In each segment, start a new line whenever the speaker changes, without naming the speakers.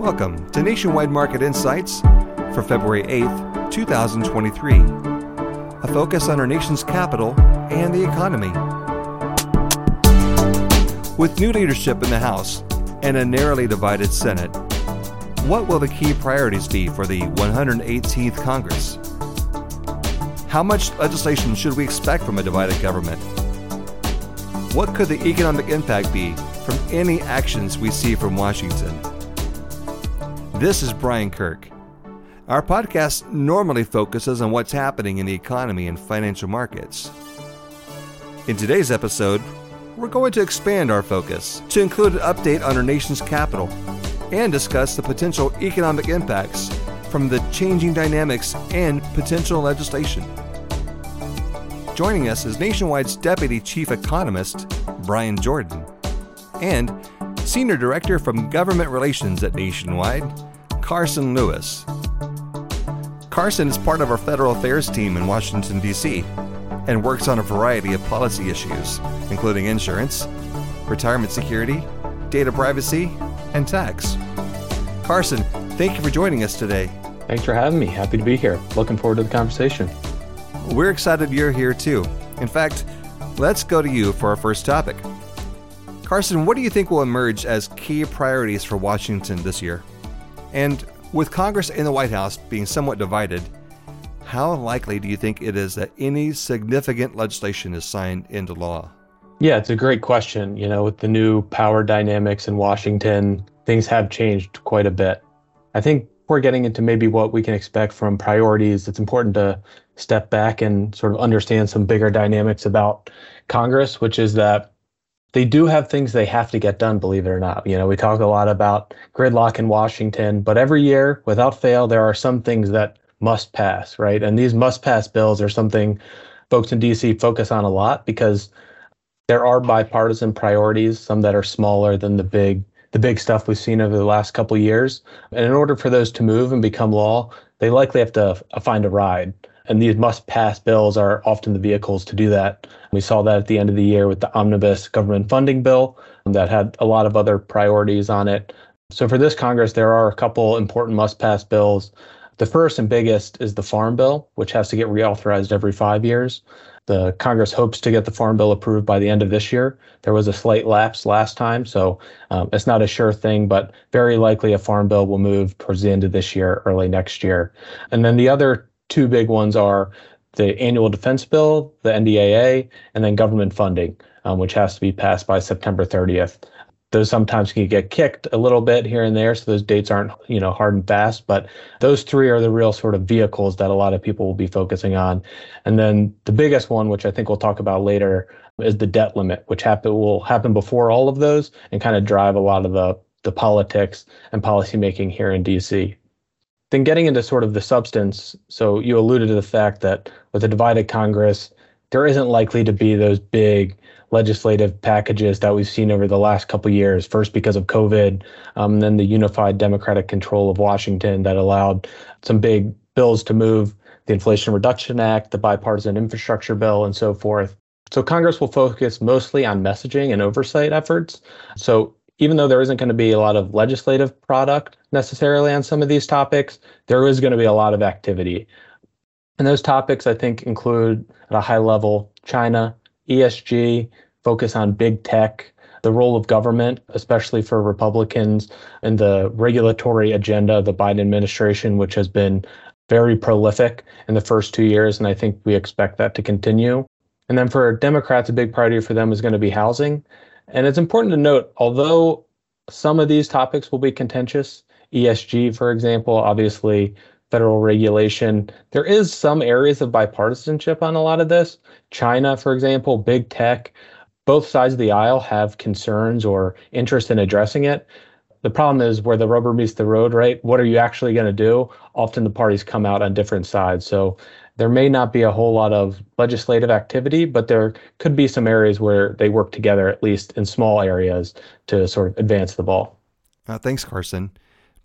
Welcome to Nationwide Market Insights for February 8th, 2023. A focus on our nation's capital and the economy. With new leadership in the House and a narrowly divided Senate, what will the key priorities be for the 118th Congress? How much legislation should we expect from a divided government? What could the economic impact be from any actions we see from Washington? This is Brian Kirk. Our podcast normally focuses on what's happening in the economy and financial markets. In today's episode, we're going to expand our focus to include an update on our nation's capital and discuss the potential economic impacts from the changing dynamics and potential legislation. Joining us is Nationwide's Deputy Chief Economist, Brian Jordan, and Senior Director from Government Relations at Nationwide, Carson Lewis. Carson is part of our federal affairs team in Washington, D.C., and works on a variety of policy issues, including insurance, retirement security, data privacy, and tax. Carson, thank you for joining us today.
Thanks for having me. Happy to be here. Looking forward to the conversation.
We're excited you're here too. In fact, let's go to you for our first topic. Carson, what do you think will emerge as key priorities for Washington this year? And with Congress and the White House being somewhat divided, how likely do you think it is that any significant legislation is signed into law?
Yeah, it's a great question. You know, with the new power dynamics in Washington, things have changed quite a bit. I think we're getting into maybe what we can expect from priorities. It's important to step back and sort of understand some bigger dynamics about Congress, which is that they do have things they have to get done, believe it or not. You know, we talk a lot about gridlock in Washington, but every year, without fail, there are some things that must pass, right? And these must pass bills are something folks in DC focus on a lot because there are bipartisan priorities, some that are smaller than the big the big stuff we've seen over the last couple years. And in order for those to move and become law, they likely have to find a ride. And these must pass bills are often the vehicles to do that. We saw that at the end of the year with the omnibus government funding bill that had a lot of other priorities on it. So for this Congress, there are a couple important must pass bills. The first and biggest is the Farm Bill, which has to get reauthorized every five years. The Congress hopes to get the Farm Bill approved by the end of this year. There was a slight lapse last time, so um, it's not a sure thing, but very likely a Farm Bill will move towards the end of this year, early next year. And then the other two big ones are the annual defense bill, the NDAA, and then government funding, um, which has to be passed by September 30th. Those sometimes can get kicked a little bit here and there, so those dates aren't, you know, hard and fast. But those three are the real sort of vehicles that a lot of people will be focusing on. And then the biggest one, which I think we'll talk about later, is the debt limit, which happen will happen before all of those and kind of drive a lot of the the politics and policymaking here in DC. Then getting into sort of the substance, so you alluded to the fact that with a divided Congress, there isn't likely to be those big legislative packages that we've seen over the last couple years. First, because of COVID, um, then the unified Democratic control of Washington that allowed some big bills to move, the Inflation Reduction Act, the bipartisan infrastructure bill, and so forth. So Congress will focus mostly on messaging and oversight efforts. So even though there isn't going to be a lot of legislative product necessarily on some of these topics, there is going to be a lot of activity. And those topics, I think, include at a high level China, ESG, focus on big tech, the role of government, especially for Republicans, and the regulatory agenda of the Biden administration, which has been very prolific in the first two years. And I think we expect that to continue. And then for Democrats, a big priority for them is going to be housing. And it's important to note, although some of these topics will be contentious, ESG, for example, obviously federal regulation, there is some areas of bipartisanship on a lot of this. China, for example, big tech, both sides of the aisle have concerns or interest in addressing it. The problem is where the rubber meets the road, right? What are you actually going to do? Often the parties come out on different sides. So there may not be a whole lot of legislative activity, but there could be some areas where they work together, at least in small areas, to sort of advance the ball.
Uh, thanks, Carson.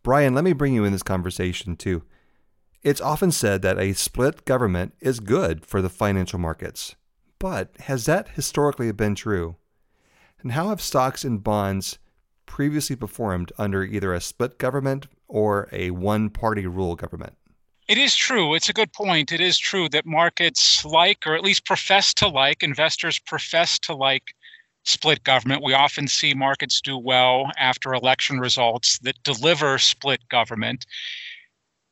Brian, let me bring you in this conversation too. It's often said that a split government is good for the financial markets, but has that historically been true? And how have stocks and bonds previously performed under either a split government or a one party rule government.
It is true. It's a good point. It is true that markets like, or at least profess to like, investors profess to like split government. We often see markets do well after election results that deliver split government.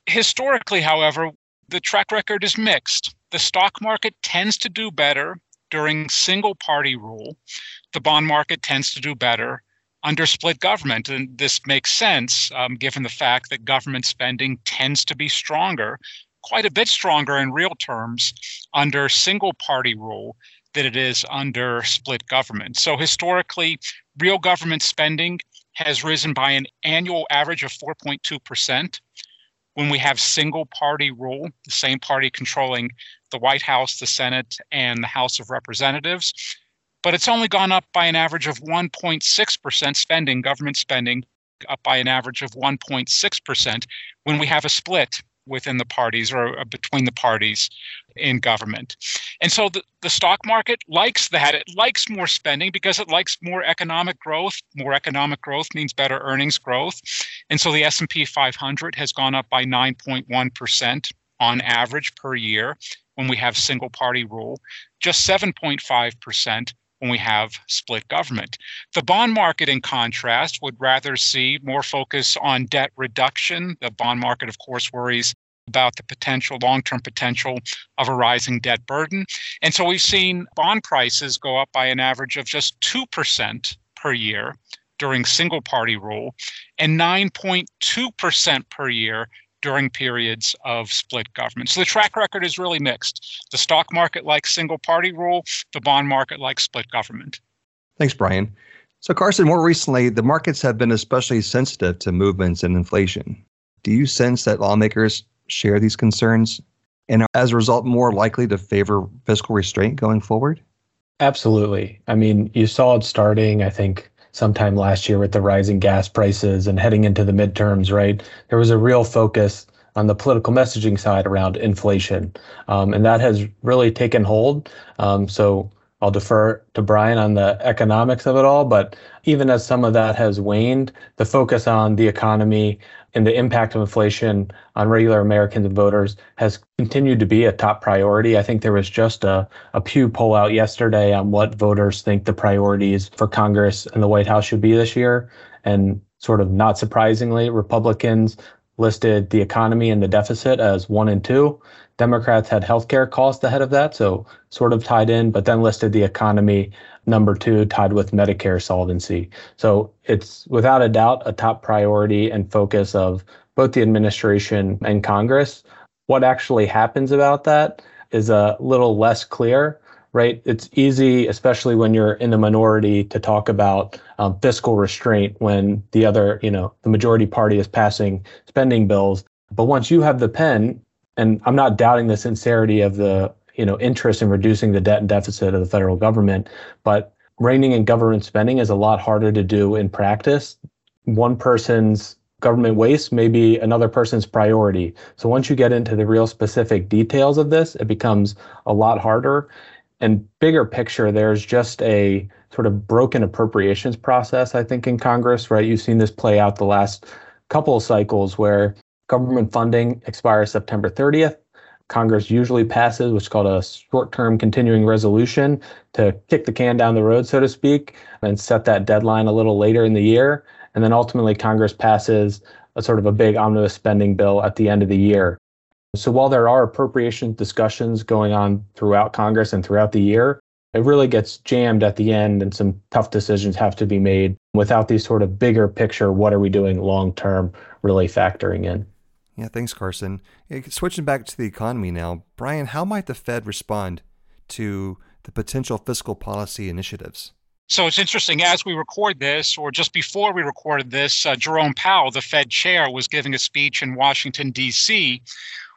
Historically, however, the track record is mixed. The stock market tends to do better during single party rule. The bond market tends to do better under split government. And this makes sense um, given the fact that government spending tends to be stronger, quite a bit stronger in real terms, under single party rule than it is under split government. So historically, real government spending has risen by an annual average of 4.2%. When we have single party rule, the same party controlling the White House, the Senate, and the House of Representatives, but it's only gone up by an average of 1.6% spending, government spending, up by an average of 1.6% when we have a split within the parties or uh, between the parties in government. And so the, the stock market likes that. It likes more spending because it likes more economic growth. More economic growth means better earnings growth. And so the S&P 500 has gone up by 9.1% on average per year when we have single party rule, just 7.5% when we have split government. The bond market, in contrast, would rather see more focus on debt reduction. The bond market, of course, worries about the potential, long term potential of a rising debt burden. And so we've seen bond prices go up by an average of just 2% per year during single party rule and 9.2% per year during periods of split government. So the track record is really mixed. The stock market likes single party rule, the bond market likes split government.
Thanks, Brian. So, Carson, more recently, the markets have been especially sensitive to movements in inflation. Do you sense that lawmakers share these concerns and are, as a result, more likely to favor fiscal restraint going forward?
Absolutely. I mean, you saw it starting, I think, sometime last year with the rising gas prices and heading into the midterms, right? There was a real focus on the political messaging side around inflation. Um, and that has really taken hold. Um, so I'll defer to Brian on the economics of it all. But even as some of that has waned, the focus on the economy and the impact of inflation on regular Americans and voters has continued to be a top priority. I think there was just a, a Pew poll out yesterday on what voters think the priorities for Congress and the White House should be this year. And sort of not surprisingly, Republicans listed the economy and the deficit as one and two. Democrats had healthcare costs ahead of that, so sort of tied in, but then listed the economy number two, tied with Medicare solvency. So it's without a doubt a top priority and focus of both the administration and Congress. What actually happens about that is a little less clear, right? It's easy, especially when you're in the minority, to talk about um, fiscal restraint when the other, you know, the majority party is passing spending bills. But once you have the pen, and I'm not doubting the sincerity of the you know interest in reducing the debt and deficit of the federal government, but reining in government spending is a lot harder to do in practice. One person's government waste may be another person's priority. So once you get into the real specific details of this, it becomes a lot harder. And bigger picture, there's just a sort of broken appropriations process, I think, in Congress, right? You've seen this play out the last couple of cycles where Government funding expires September 30th. Congress usually passes what's called a short term continuing resolution to kick the can down the road, so to speak, and set that deadline a little later in the year. And then ultimately, Congress passes a sort of a big omnibus spending bill at the end of the year. So while there are appropriation discussions going on throughout Congress and throughout the year, it really gets jammed at the end and some tough decisions have to be made without these sort of bigger picture, what are we doing long term, really factoring in.
Yeah, thanks, Carson. Switching back to the economy now, Brian, how might the Fed respond to the potential fiscal policy initiatives?
So it's interesting. As we record this, or just before we recorded this, uh, Jerome Powell, the Fed chair, was giving a speech in Washington, D.C.,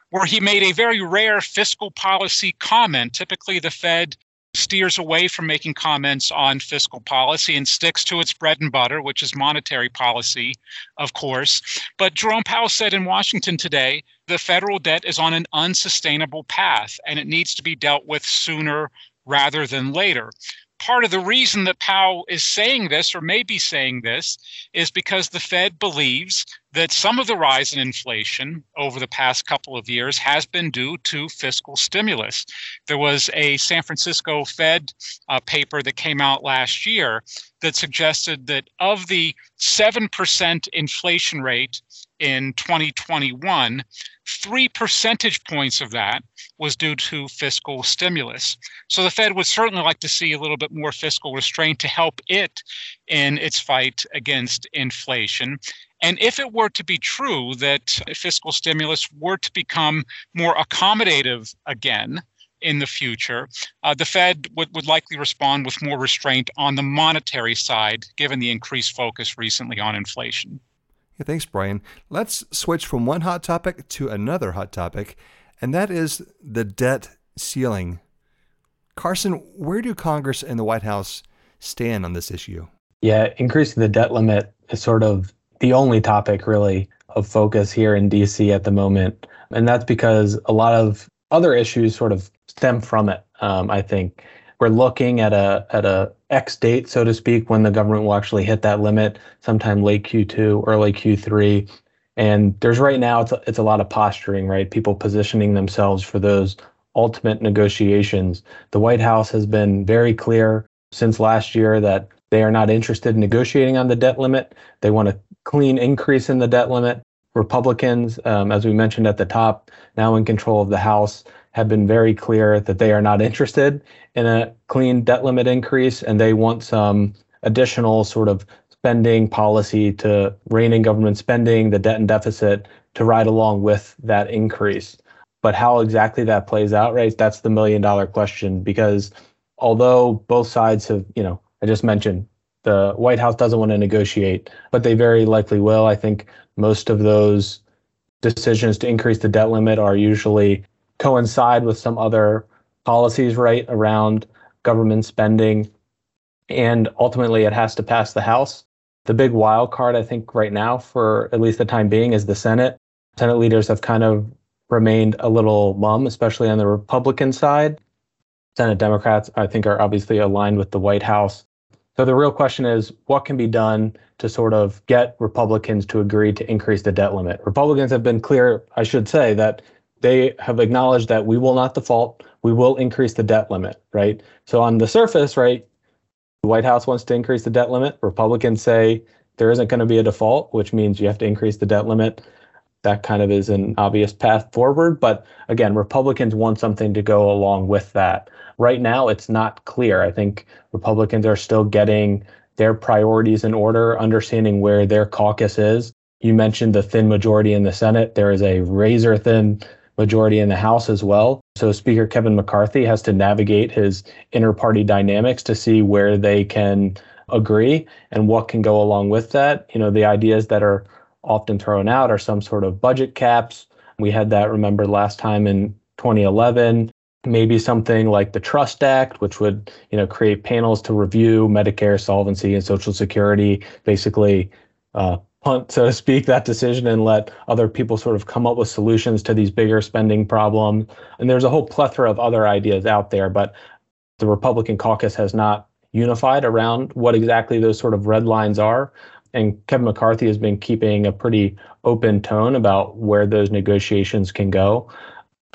where he made a very rare fiscal policy comment. Typically, the Fed steers away from making comments on fiscal policy and sticks to its bread and butter, which is monetary policy, of course. But Jerome Powell said in Washington today the federal debt is on an unsustainable path and it needs to be dealt with sooner rather than later. part of the reason that Powell is saying this or may be saying this is because the Fed believes that some of the rise in inflation over the past couple of years has been due to fiscal stimulus. There was a San Francisco Fed uh, paper that came out last year that suggested that of the 7% inflation rate in 2021, three percentage points of that was due to fiscal stimulus. So the Fed would certainly like to see a little bit more fiscal restraint to help it in its fight against inflation. And if it were to be true that fiscal stimulus were to become more accommodative again, in the future, uh, the Fed would, would likely respond with more restraint on the monetary side, given the increased focus recently on inflation.
Yeah, thanks, Brian. Let's switch from one hot topic to another hot topic, and that is the debt ceiling. Carson, where do Congress and the White House stand on this issue?
Yeah, increasing the debt limit is sort of the only topic really of focus here in DC at the moment. And that's because a lot of other issues sort of stem from it. Um, I think we're looking at a at a X date, so to speak, when the government will actually hit that limit, sometime late Q2, early Q3. And there's right now it's a, it's a lot of posturing, right? People positioning themselves for those ultimate negotiations. The White House has been very clear since last year that they are not interested in negotiating on the debt limit. They want a clean increase in the debt limit. Republicans, um, as we mentioned at the top, now in control of the House, have been very clear that they are not interested in a clean debt limit increase and they want some additional sort of spending policy to rein in government spending, the debt and deficit to ride along with that increase. But how exactly that plays out, right? That's the million dollar question because although both sides have, you know, I just mentioned the White House doesn't want to negotiate, but they very likely will. I think most of those decisions to increase the debt limit are usually coincide with some other policies right around government spending and ultimately it has to pass the house. The big wild card i think right now for at least the time being is the senate. Senate leaders have kind of remained a little mum especially on the republican side. Senate democrats i think are obviously aligned with the white house so the real question is what can be done to sort of get republicans to agree to increase the debt limit republicans have been clear i should say that they have acknowledged that we will not default. We will increase the debt limit, right? So on the surface, right, the White House wants to increase the debt limit. Republicans say there isn't going to be a default, which means you have to increase the debt limit. That kind of is an obvious path forward. But again, Republicans want something to go along with that. Right now, it's not clear. I think Republicans are still getting their priorities in order, understanding where their caucus is. You mentioned the thin majority in the Senate. There is a razor thin majority in the House as well. So Speaker Kevin McCarthy has to navigate his inter party dynamics to see where they can agree and what can go along with that. You know, the ideas that are often thrown out are some sort of budget caps. We had that, remember, last time in 2011. Maybe something like the Trust Act, which would, you know, create panels to review Medicare, solvency, and Social Security, basically uh, punt, so to speak, that decision and let other people sort of come up with solutions to these bigger spending problems. And there's a whole plethora of other ideas out there, but the Republican caucus has not unified around what exactly those sort of red lines are. And Kevin McCarthy has been keeping a pretty open tone about where those negotiations can go.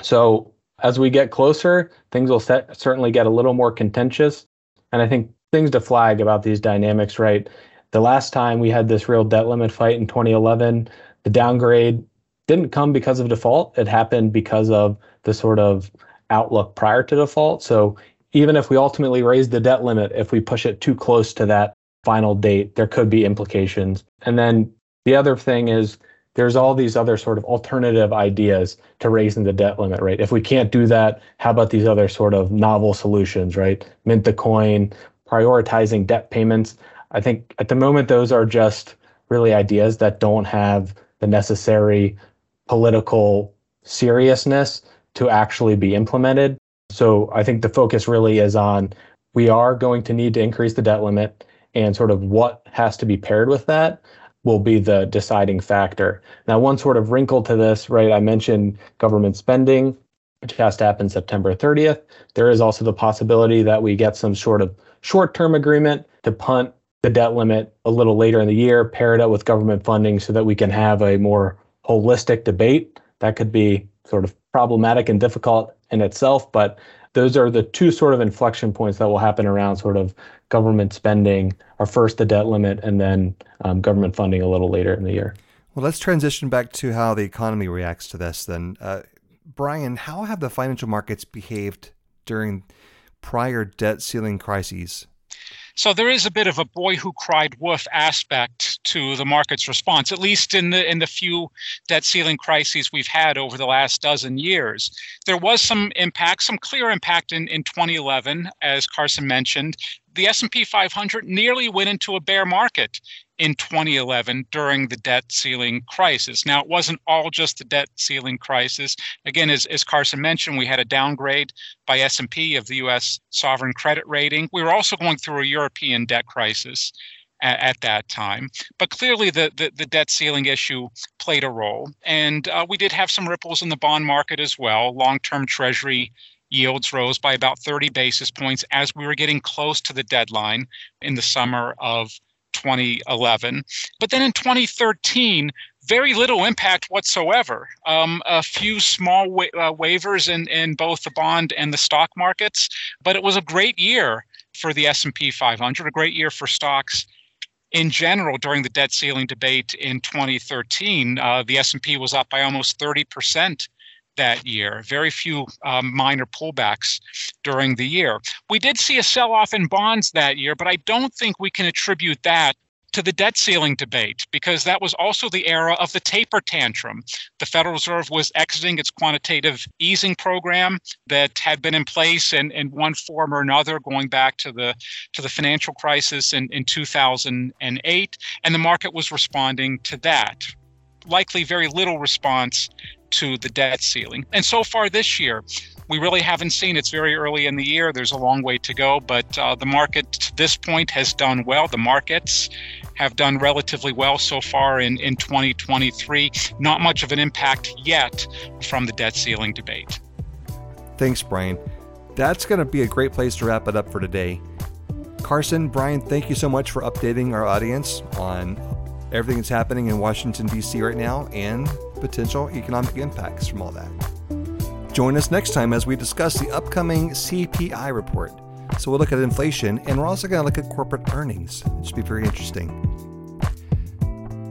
So as we get closer, things will set, certainly get a little more contentious. And I think things to flag about these dynamics, right? The last time we had this real debt limit fight in 2011, the downgrade didn't come because of default. It happened because of the sort of outlook prior to default. So even if we ultimately raise the debt limit, if we push it too close to that final date, there could be implications. And then the other thing is there's all these other sort of alternative ideas to raising the debt limit, right? If we can't do that, how about these other sort of novel solutions, right? Mint the coin, prioritizing debt payments. I think at the moment, those are just really ideas that don't have the necessary political seriousness to actually be implemented. So I think the focus really is on we are going to need to increase the debt limit and sort of what has to be paired with that will be the deciding factor. Now, one sort of wrinkle to this, right? I mentioned government spending, which has to happen September 30th. There is also the possibility that we get some sort of short term agreement to punt the debt limit a little later in the year, pair it up with government funding so that we can have a more holistic debate. That could be sort of problematic and difficult in itself, but those are the two sort of inflection points that will happen around sort of government spending, or first the debt limit, and then um, government funding a little later in the year.
Well, let's transition back to how the economy reacts to this then. Uh, Brian, how have the financial markets behaved during prior debt ceiling crises?
So there is a bit of a boy who cried wolf aspect to the market's response, at least in the in the few debt ceiling crises we've had over the last dozen years. There was some impact, some clear impact in, in 2011, as Carson mentioned. The S&P 500 nearly went into a bear market in 2011 during the debt ceiling crisis. Now, it wasn't all just the debt ceiling crisis. Again, as, as Carson mentioned, we had a downgrade by S&P of the U.S. sovereign credit rating. We were also going through a European debt crisis at, at that time. But clearly, the, the, the, debt ceiling issue played a role. And uh, we did have some ripples in the bond market as well. Long term Treasury yields rose by about 30 basis points as we were getting close to the deadline in the summer of 2011. But then in 2013, very little impact whatsoever. Um, a few small wa- uh, wavers in, in both the bond and the stock markets, but it was a great year for the S&P 500, a great year for stocks in general during the debt ceiling debate in 2013. Uh, the S&P was up by almost 30 percent that year. Very few um, minor pullbacks during the year. We did see a sell off in bonds that year, but I don't think we can attribute that to the debt ceiling debate because that was also the era of the taper tantrum. The Federal Reserve was exiting its quantitative easing program that had been in place in, in one form or another going back to the to the financial crisis in, in 2008 and the market was responding to that likely very little response to the debt ceiling. And so far this year, we really haven't seen. It's very early in the year. There's a long way to go, but uh, the market to this point has done well. The markets have done relatively well so far in, in 2023. Not much of an impact yet from the debt ceiling debate.
Thanks, Brian. That's going to be a great place to wrap it up for today. Carson, Brian, thank you so much for updating our audience on everything that's happening in Washington, D.C. right now and potential economic impacts from all that. Join us next time as we discuss the upcoming CPI report. So we'll look at inflation and we're also going to look at corporate earnings. It should be very interesting.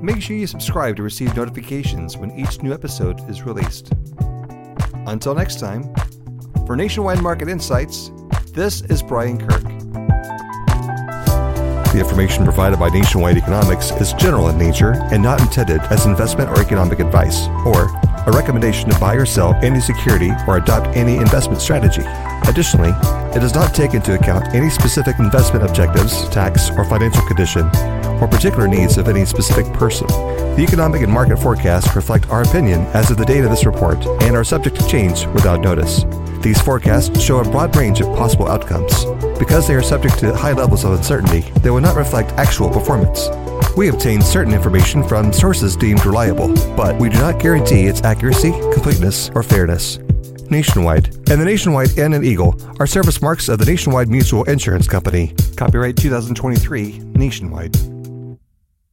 Make sure you subscribe to receive notifications when each new episode is released. Until next time, for Nationwide Market Insights, this is Brian Kirk. The information provided by Nationwide Economics is general in nature and not intended as investment or economic advice, or a recommendation to buy or sell any security or adopt any investment strategy. Additionally, it does not take into account any specific investment objectives, tax, or financial condition, or particular needs of any specific person. The economic and market forecasts reflect our opinion as of the date of this report and are subject to change without notice. These forecasts show a broad range of possible outcomes. Because they are subject to high levels of uncertainty, they will not reflect actual performance. We obtain certain information from sources deemed reliable, but we do not guarantee its accuracy, completeness, or fairness. Nationwide and the Nationwide N and Eagle are service marks of the Nationwide Mutual Insurance Company. Copyright 2023 Nationwide.